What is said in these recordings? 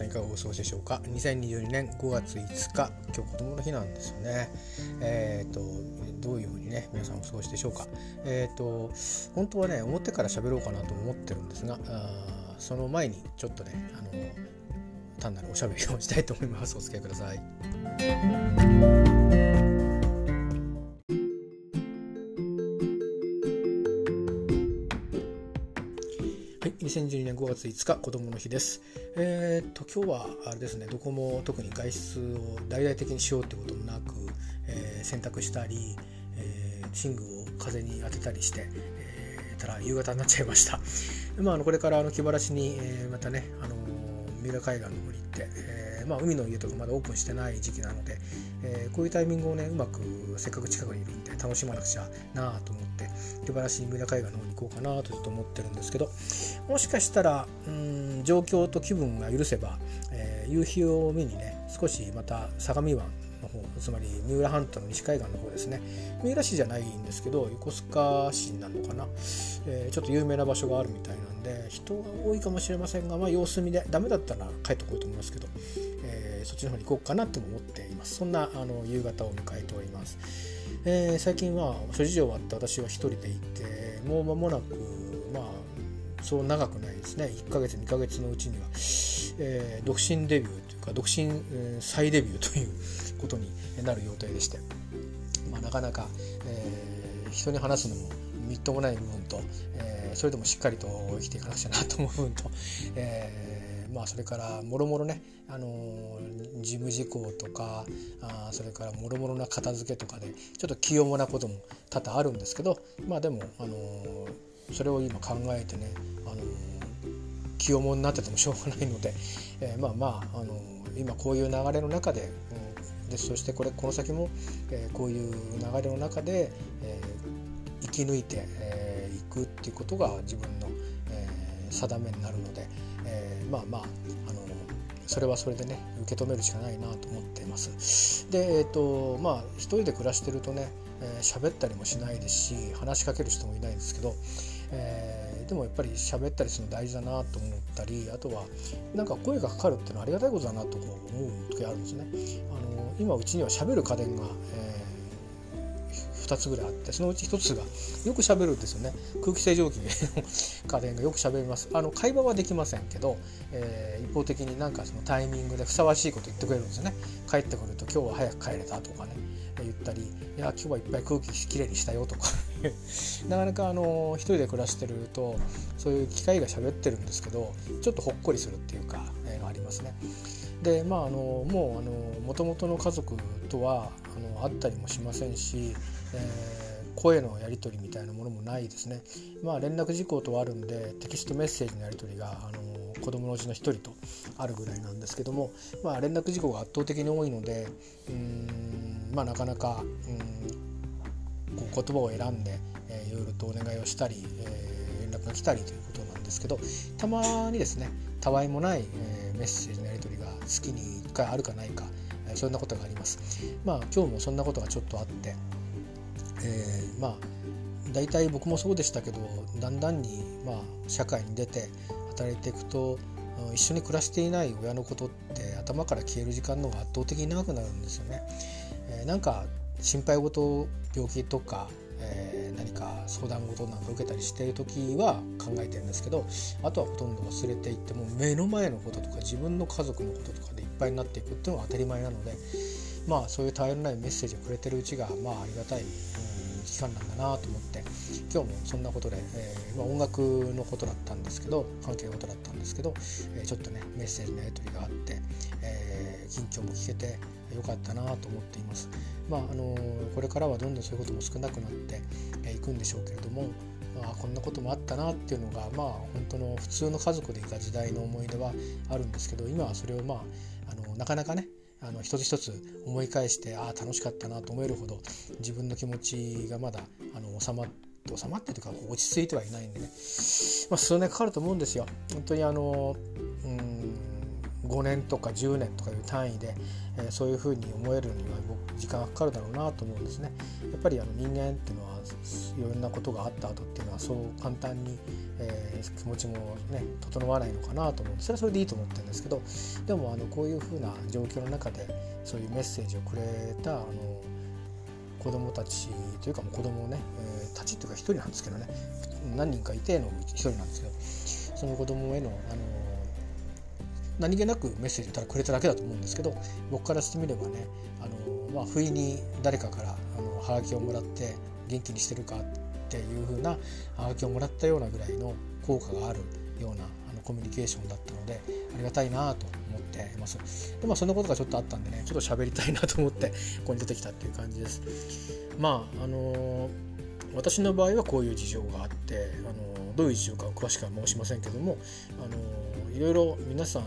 さんいかがお過ごしでしょうか？2022年5月5日今日子供の日なんですよね。えっ、ー、とどういうふうにね皆さんお過ごしでしょうか？えっ、ー、と本当はね表から喋ろうかなと思ってるんですがあその前にちょっとねあの単なるおしゃべりをしたいと思います。お付き合いください。2012年5月5日子供の日です。えー、っと今日はあれですねどこも特に外出を大々的にしようってこともなく、えー、洗濯したり、えー、寝具を風に当てたりして、えー、たら夕方になっちゃいました。まあ、あのこれからあの気晴らしに、えー、またね、あの三浦海岸の方に行って、えーまあ、海の家とかまだオープンしてない時期なので、えー、こういうタイミングをねうまくせっかく近くにいるんで楽しまなくちゃなあと思って気晴らしに三浦海岸の方に行こうかなとちょっと思ってるんですけどもしかしたらうん状況と気分が許せば、えー、夕日を見にね少しまた相模湾の方つまり三浦半島の西海岸の方ですね三浦市じゃないんですけど横須賀市なのかな、えー、ちょっと有名な場所があるみたいなんで人が多いかもしれませんが、まあ、様子見でダメだったら帰ってこようと思いますけど、そっちの方に行こうかなとも思っています。そんなあの夕方を迎えております、えー、最近は諸事情があって私は一人でいてもう間もなくまあそう長くないですね。1ヶ月2ヶ月のうちには、えー、独身デビューというか独身、えー、再デビューということになる予定でして、まあ、なかなか、えー、人に話すのもみっともない部分と、えー、それでもしっかりと生きていかなくちゃなと思う部分と、えー、まあ、それからもろもろね、あのー、事務事項とかあそれからもろもろな片付けとかでちょっと器用なことも多々あるんですけどまあでも、あのそれを今考えてね、あの器用者になっててもしょうがないので、えまあまあ、あの今こういう流れの中で、うん、でそしてこれこの先も、えこういう流れの中で、え生き抜いてい、えー、くっていうことが自分の、定めになるので、えー、まあまああのそれはそれでね受け止めるしかないなと思っています。でえっ、ー、とまあ一人で暮らしてるとね喋、えー、ったりもしないですし話しかける人もいないですけど、えー、でもやっぱり喋ったりするの大事だなと思ったりあとはなんか声がかかるっていうのはありがたいことだなと思う時あるんですね。あの今うちには喋る家電が、えー2つぐらいあってそのうち1つがよく喋るんですよね。空気清浄機の 家電がよく喋ります。あの会話はできませんけど、えー、一方的になんかそのタイミングでふさわしいこと言ってくれるんですよね。帰ってくると今日は早く帰れたとかね言ったり「いや今日はいっぱい空気きれいにしたよ」とか。なかなかあの一人で暮らしてるとそういう機械が喋ってるんですけどちょっとほっこりするっていうか、えー、ありますね。でまああのもうあの元々の家族とはあの会ったりもしませんし、えー、声のやり取りみたいなものもないですね。まあ連絡事項とはあるんでテキストメッセージのやり取りがあの子供のうちの1人とあるぐらいなんですけども、まあ、連絡事項が圧倒的に多いのでうんまあなかなかうんこう言葉を選んで、えー、いろいろとお願いをしたり、えー、連絡が来たりということなんですけどたまにですねたわいもない、えー、メッセージ月に1回あるかないか、えー、そんなことがあります。まあ今日もそんなことがちょっとあって、えー、まあ大体僕もそうでしたけどだんだんに、まあ、社会に出て働いていくと一緒に暮らしていない親のことって頭から消える時間の方が圧倒的に長くなるんですよね。えー、なんか心配事病気とか、えー、か相談事なんか受けたりしている時は考えてるんですけどあとはほとんど忘れていっても目の前のこととか自分の家族のこととかでいっぱいになっていくっていうのが当たり前なのでまあそういう頼りないメッセージをくれてるうちがまあありがたい、うん期間なんだなと思って今日もそんなことで、えー、まあ、音楽のことだったんですけど関係のことだったんですけど、えー、ちょっとねメッセージのやり取りがあって、えー、近況も聞けてよかったなと思っています。まああのこれからはどんどんそういうことも少なくなっていくんでしょうけれどもまあ、こんなこともあったなっていうのがまあ本当の普通の家族でいた時代の思い出はあるんですけど今はそれをまああのなかなかねあの一つ一つ思い返してああ楽しかったなと思えるほど自分の気持ちがまだあの収まって収まってというか落ち着いてはいないんでね、まあ、数年かかると思うんですよ。本当にあのうん5年とか10年とかいう単位で、えー、そういうふうに思えるには僕時間がかかるだろうなと思うんですね。やっぱりあの人間っていうのはいろんなことがあった後っていうのはそう簡単に、えー、気持ちもね整わないのかなと思うんでそれはそれでいいと思ってるんですけどでもあのこういうふうな状況の中でそういうメッセージをくれたあの子供たちというかもう子供ね、えー、たちというか一人なんですけどね何人かいての一人なんですけどその子供へのあの何気なくメッセージをただくれただけだと思うんですけど僕からしてみればねあの、まあ、不意に誰かからあのハガキをもらって元気にしてるかっていう風なハガキをもらったようなぐらいの効果があるようなあのコミュニケーションだったのでありがたいなと思っています。でまあそんなことがちょっとあったんでねちょっと喋りたいなと思って ここに出てきたっていう感じです。まああの私の場合はこういう事情があってあのどういう事情か詳しくは申しませんけどもあのいろいろ皆さん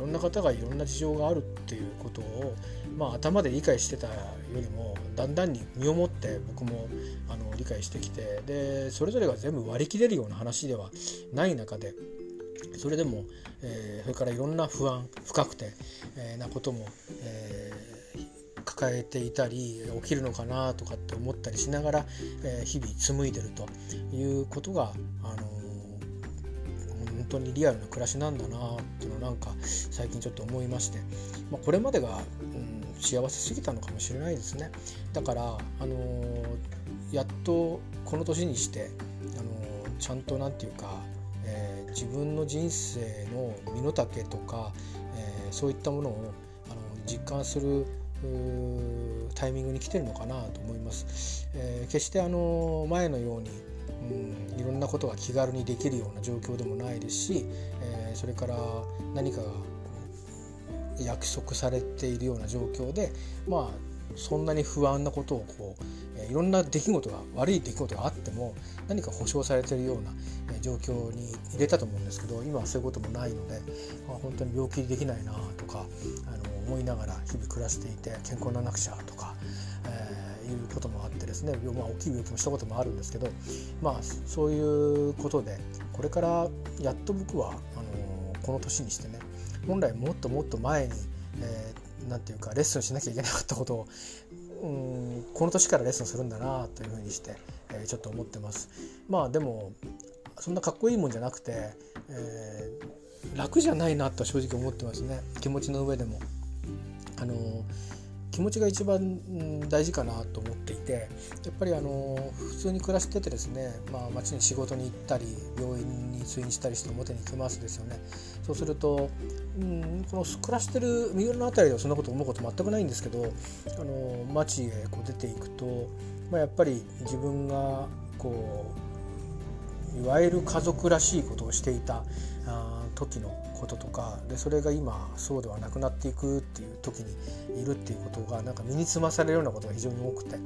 ろんな方がいろんな事情があるっていうことを、まあ、頭で理解してたよりもだんだんに身をもって僕もあの理解してきてでそれぞれが全部割り切れるような話ではない中でそれでも、えー、それからいろんな不安不確定、えー、なことも、えー、抱えていたり起きるのかなとかって思ったりしながら、え日々紡いでるということが、あの当にリアルな暮らしなんだなっていうのをなんか最近ちょっと思いまして、まあ、これまでが、うん、幸せすぎたのかもしれないですねだから、あのー、やっとこの年にして、あのー、ちゃんと何て言うか、えー、自分の人生の身の丈とか、えそういったものを、あの実感するタイミングに来てるのかなと思います。え決してあの前のようにうん、いろんなことが気軽にできるような状況でもないですし、えー、それから何かが約束されているような状況でまあそんなに不安なことをこう、いろんな出来事が悪い出来事があっても何か保証されているような、状況に入れたと思うんですけど今はそういうこともないので、まあ、本当に病気できないなとかあの思いながら日々暮らしていて健康にならなくちゃとか、いうこともあってですね、まあ、大きい病気もしたこともあるんですけど、まあ、そういうことでこれからやっと僕はあのこの年にしてね本来もっともっと前に、えー、て言うかレッスンしなきゃいけなかったことをうんこの年からレッスンするんだなというふうにして、えー、ちょっと思ってます。まあでもそんなかっこいいもんじゃなくて、えー、楽じゃないなと正直思ってますね気持ちの上でも。あの気持ちが一番大事かなと思っていてやっぱりあの普通に暮らしててですね、まあ、街に仕事に行ったり病院に通院したりして表に行きますですよね。そうすると、うん、この暮らしてる三浦の辺りではそんなこと思うこと全くないんですけどあの街へこう出ていくと、まあ、やっぱり自分がこういわゆる家族らしいことをしていた時のこととかでそれが今そうではなくなっていくっていう時にいるっていうことがなんか身につまされるようなことが非常に多くて、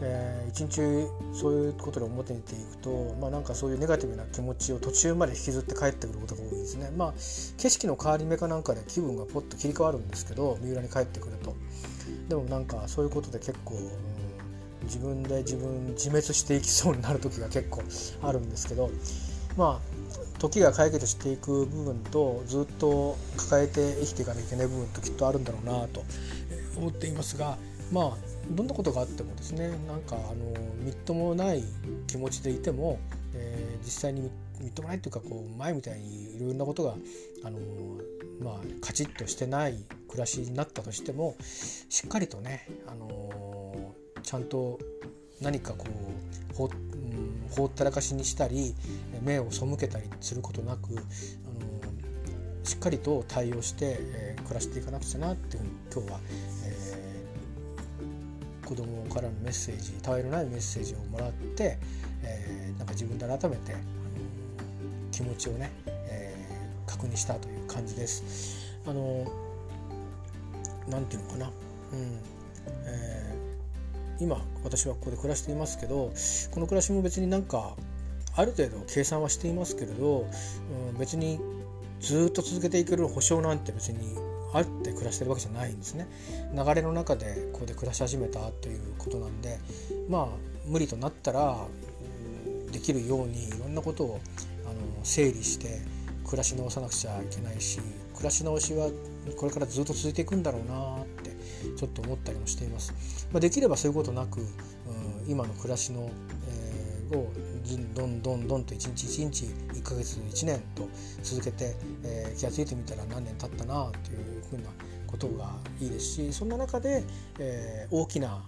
えー、一日そういうことで表に出ていくと、まあ、なんかそういうネガティブな気持ちを途中まで引きずって帰ってくることが多いですね。まあ、景色の変わり目かなんかで気分がポッと切り替わるんですけど三浦に帰ってくると。でもなんかそういうことで結構、うん、自分で自分自滅していきそうになる時が結構あるんですけどまあ時が解決していく部分とずっと抱えて生きていかなきゃいけない部分ときっとあるんだろうなと思っていますがまあどんなことがあってもですねなんかあのみっともない気持ちでいても、えー、実際にみっともないというかこう前みたいにいろいろなことがあのまあカチッとしてない暮らしになったとしてもしっかりとねあのちゃんと何かこうほ,、うん、ほったらかしにしたり目を背けたりすることなく、あのしっかりと対応して、えー、暮らしていかなくちゃなっていうふうに今日は、えー、子供からのメッセージたわいのないメッセージをもらって、えー、なんか自分で改めて、あの気持ちをね、えー、確認したという感じです。あのなんていうのかな、うんえー、今私はここで暮らしていますけどこの暮らしも別になんかある程度計算はしていますけれど、うん、別にずっと続けていける保証なんて別にあって暮らしてるわけじゃないんですね。流れの中でここで暮らし始めたということなんでまあ無理となったらできるようにいろんなことをあの整理して暮らし直さなくちゃいけないし暮暮らし直しはこれからずっと続いていくんだろうなってちょっと思ったりもしています。まあ、できればそういうことなく、うん、今の暮らしの、えー、をどんどんどんと一日一日1ヶ月1年と続けて、えー、気が付いてみたら何年経ったなというふうなことがいいですしそんな中で、えー、大きな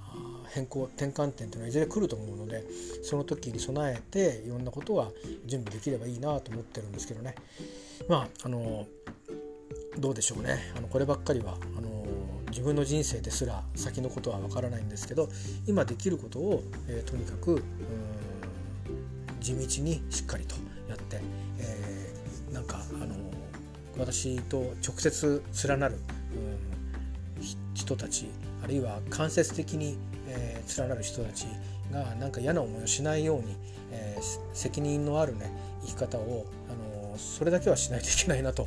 変更転換点というのはいずれ来ると思うのでその時に備えていろんなことが準備できればいいなと思ってるんですけどねまああのどうでしょうねあのこればっかりはあの自分の人生ですら先のことはわからないんですけど今できることを、えー、とにかく地道にしっかりとやって、えー、なんかあの私と直接連なる、人たちあるいは間接的に、えー、連なる人たちがなんか嫌な思いをしないように、えー、責任のあるね生き方をそれだけはしないといけないなと、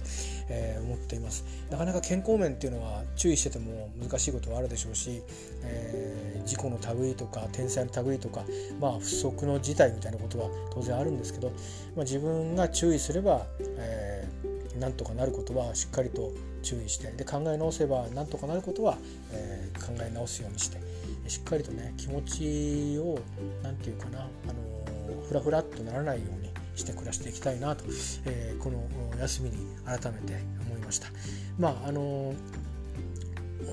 えー、思っています。なかなか健康面っていうのは注意してても難しいことはあるでしょうし、えー、事故の類とか天災の類とか、まあ、不測の事態みたいなことは当然あるんですけど、まあ、自分が注意すれば、えー、なんとかなることはしっかりと注意してで考え直せばなんとかなることは、えー、考え直すようにしてしっかりとね気持ちを何て言うかなあのふらふらっとならないようにして暮らしていきたいなと、えー、この休みに改めて思いました。まああの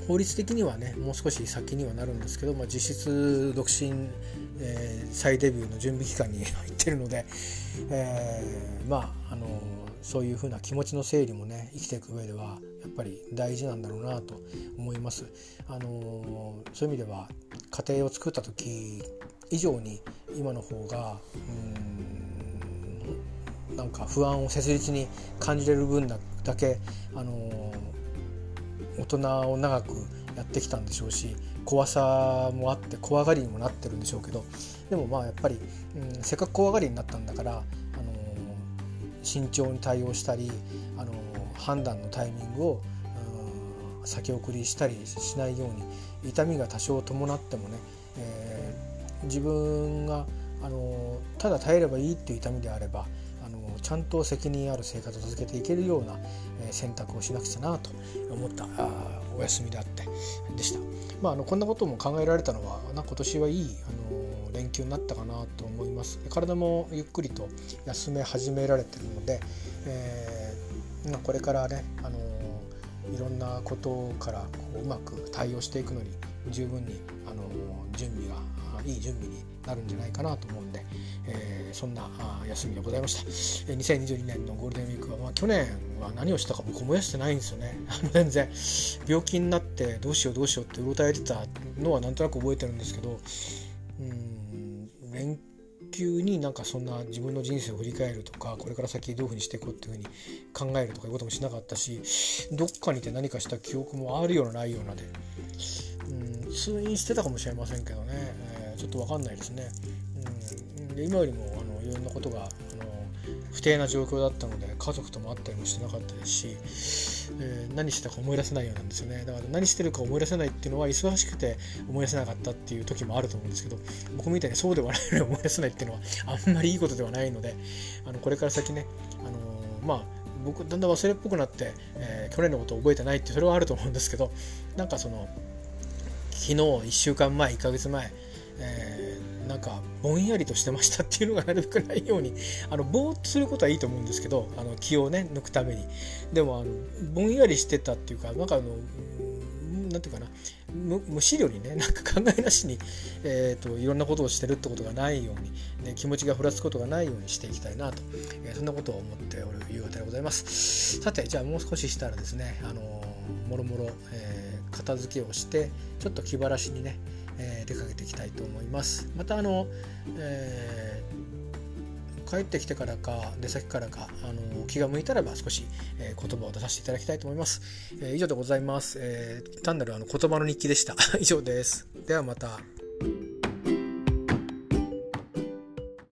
法律的にはねもう少し先にはなるんですけど、まあ、実質独身、えー、再デビューの準備期間に入ってるので、えー、まああのそういうふうな気持ちの整理もね生きていく上ではやっぱり大事なんだろうなと思います。あのそういう意味では家庭を作った時以上に今の方がうんなんか不安を切実に感じれる分だけ、あの大人を長くやってきたんでしょうし怖さもあって怖がりにもなってるんでしょうけどでもまあやっぱり、うん、せっかく怖がりになったんだからあの慎重に対応したりあの判断のタイミングを先送りしたりしないように痛みが多少伴ってもね、えー、自分があのただ耐えればいいっていう痛みであればちゃんと責任ある生活を続けていけるような、えー、選択をしなくちゃなと思ったあお休みであってでした。まあ、あのこんなことも考えられたのはな今年はいいあの連休になったかなと思います体もゆっくりと休め始められてるので、えー、これからね、あのいろんなことからこううまく対応していくのに十分に、いい準備になるんじゃないかなと思うんで、えー、そんな休みでございました。2022年のゴールデンウィークは、まあ、去年は何をしたか僕思い出してないんですよね。全然病気になってどうしようどうしようってうろたえてたのはなんとなく覚えてるんですけどうん連休になんかそんな自分の人生を振り返るとかこれから先どういうふうにしていこうっていうふうに考えるとかいうこともしなかったしどっかにて何かした記憶もあるようなないようなで、うん、通院してたかもしれませんけどね、ちょっと分かんないですね。うん、で今よりもあのいろんなことがあの不定な状況だったので家族とも会ったりもしてなかったですし、えー、何してたか思い出せないようなんですよねだから何してるか思い出せないっていうのは忙しくて思い出せなかったっていう時もあると思うんですけど僕みたいにそうではないのに思い出せないっていうのはあんまりいいことではないのであのこれから先ね、あのー、まあ僕だんだん忘れっぽくなって、えー、去年のことを覚えてないってそれはあると思うんですけどなんかその昨日1週間前1ヶ月前、えーなんかぼんやりとしてましたっていうのがなるべくないように あのぼーっとすることはいいと思うんですけどあの気をね抜くために。でもあのぼんやりしてたっていうかなんかあのなんていうかな無視量にね なんか考えなしに、えーと、いろんなことをしてるってことがないように、ね、気持ちがふらつくことがないようにしていきたいなと、えー、そんなことを思っておる夕方でございます。さてじゃあもう少ししたらですねあのもろもろ、えー、片付けをしてちょっと気晴らしにねえー、出かけていきたいと思います。またあの、えー、帰ってきてからか出先からかあの気が向いたらば少し、えー、言葉を出させていただきたいと思います。え以上でございます。え単なるあの言葉の日記でした。以上です。ではまた。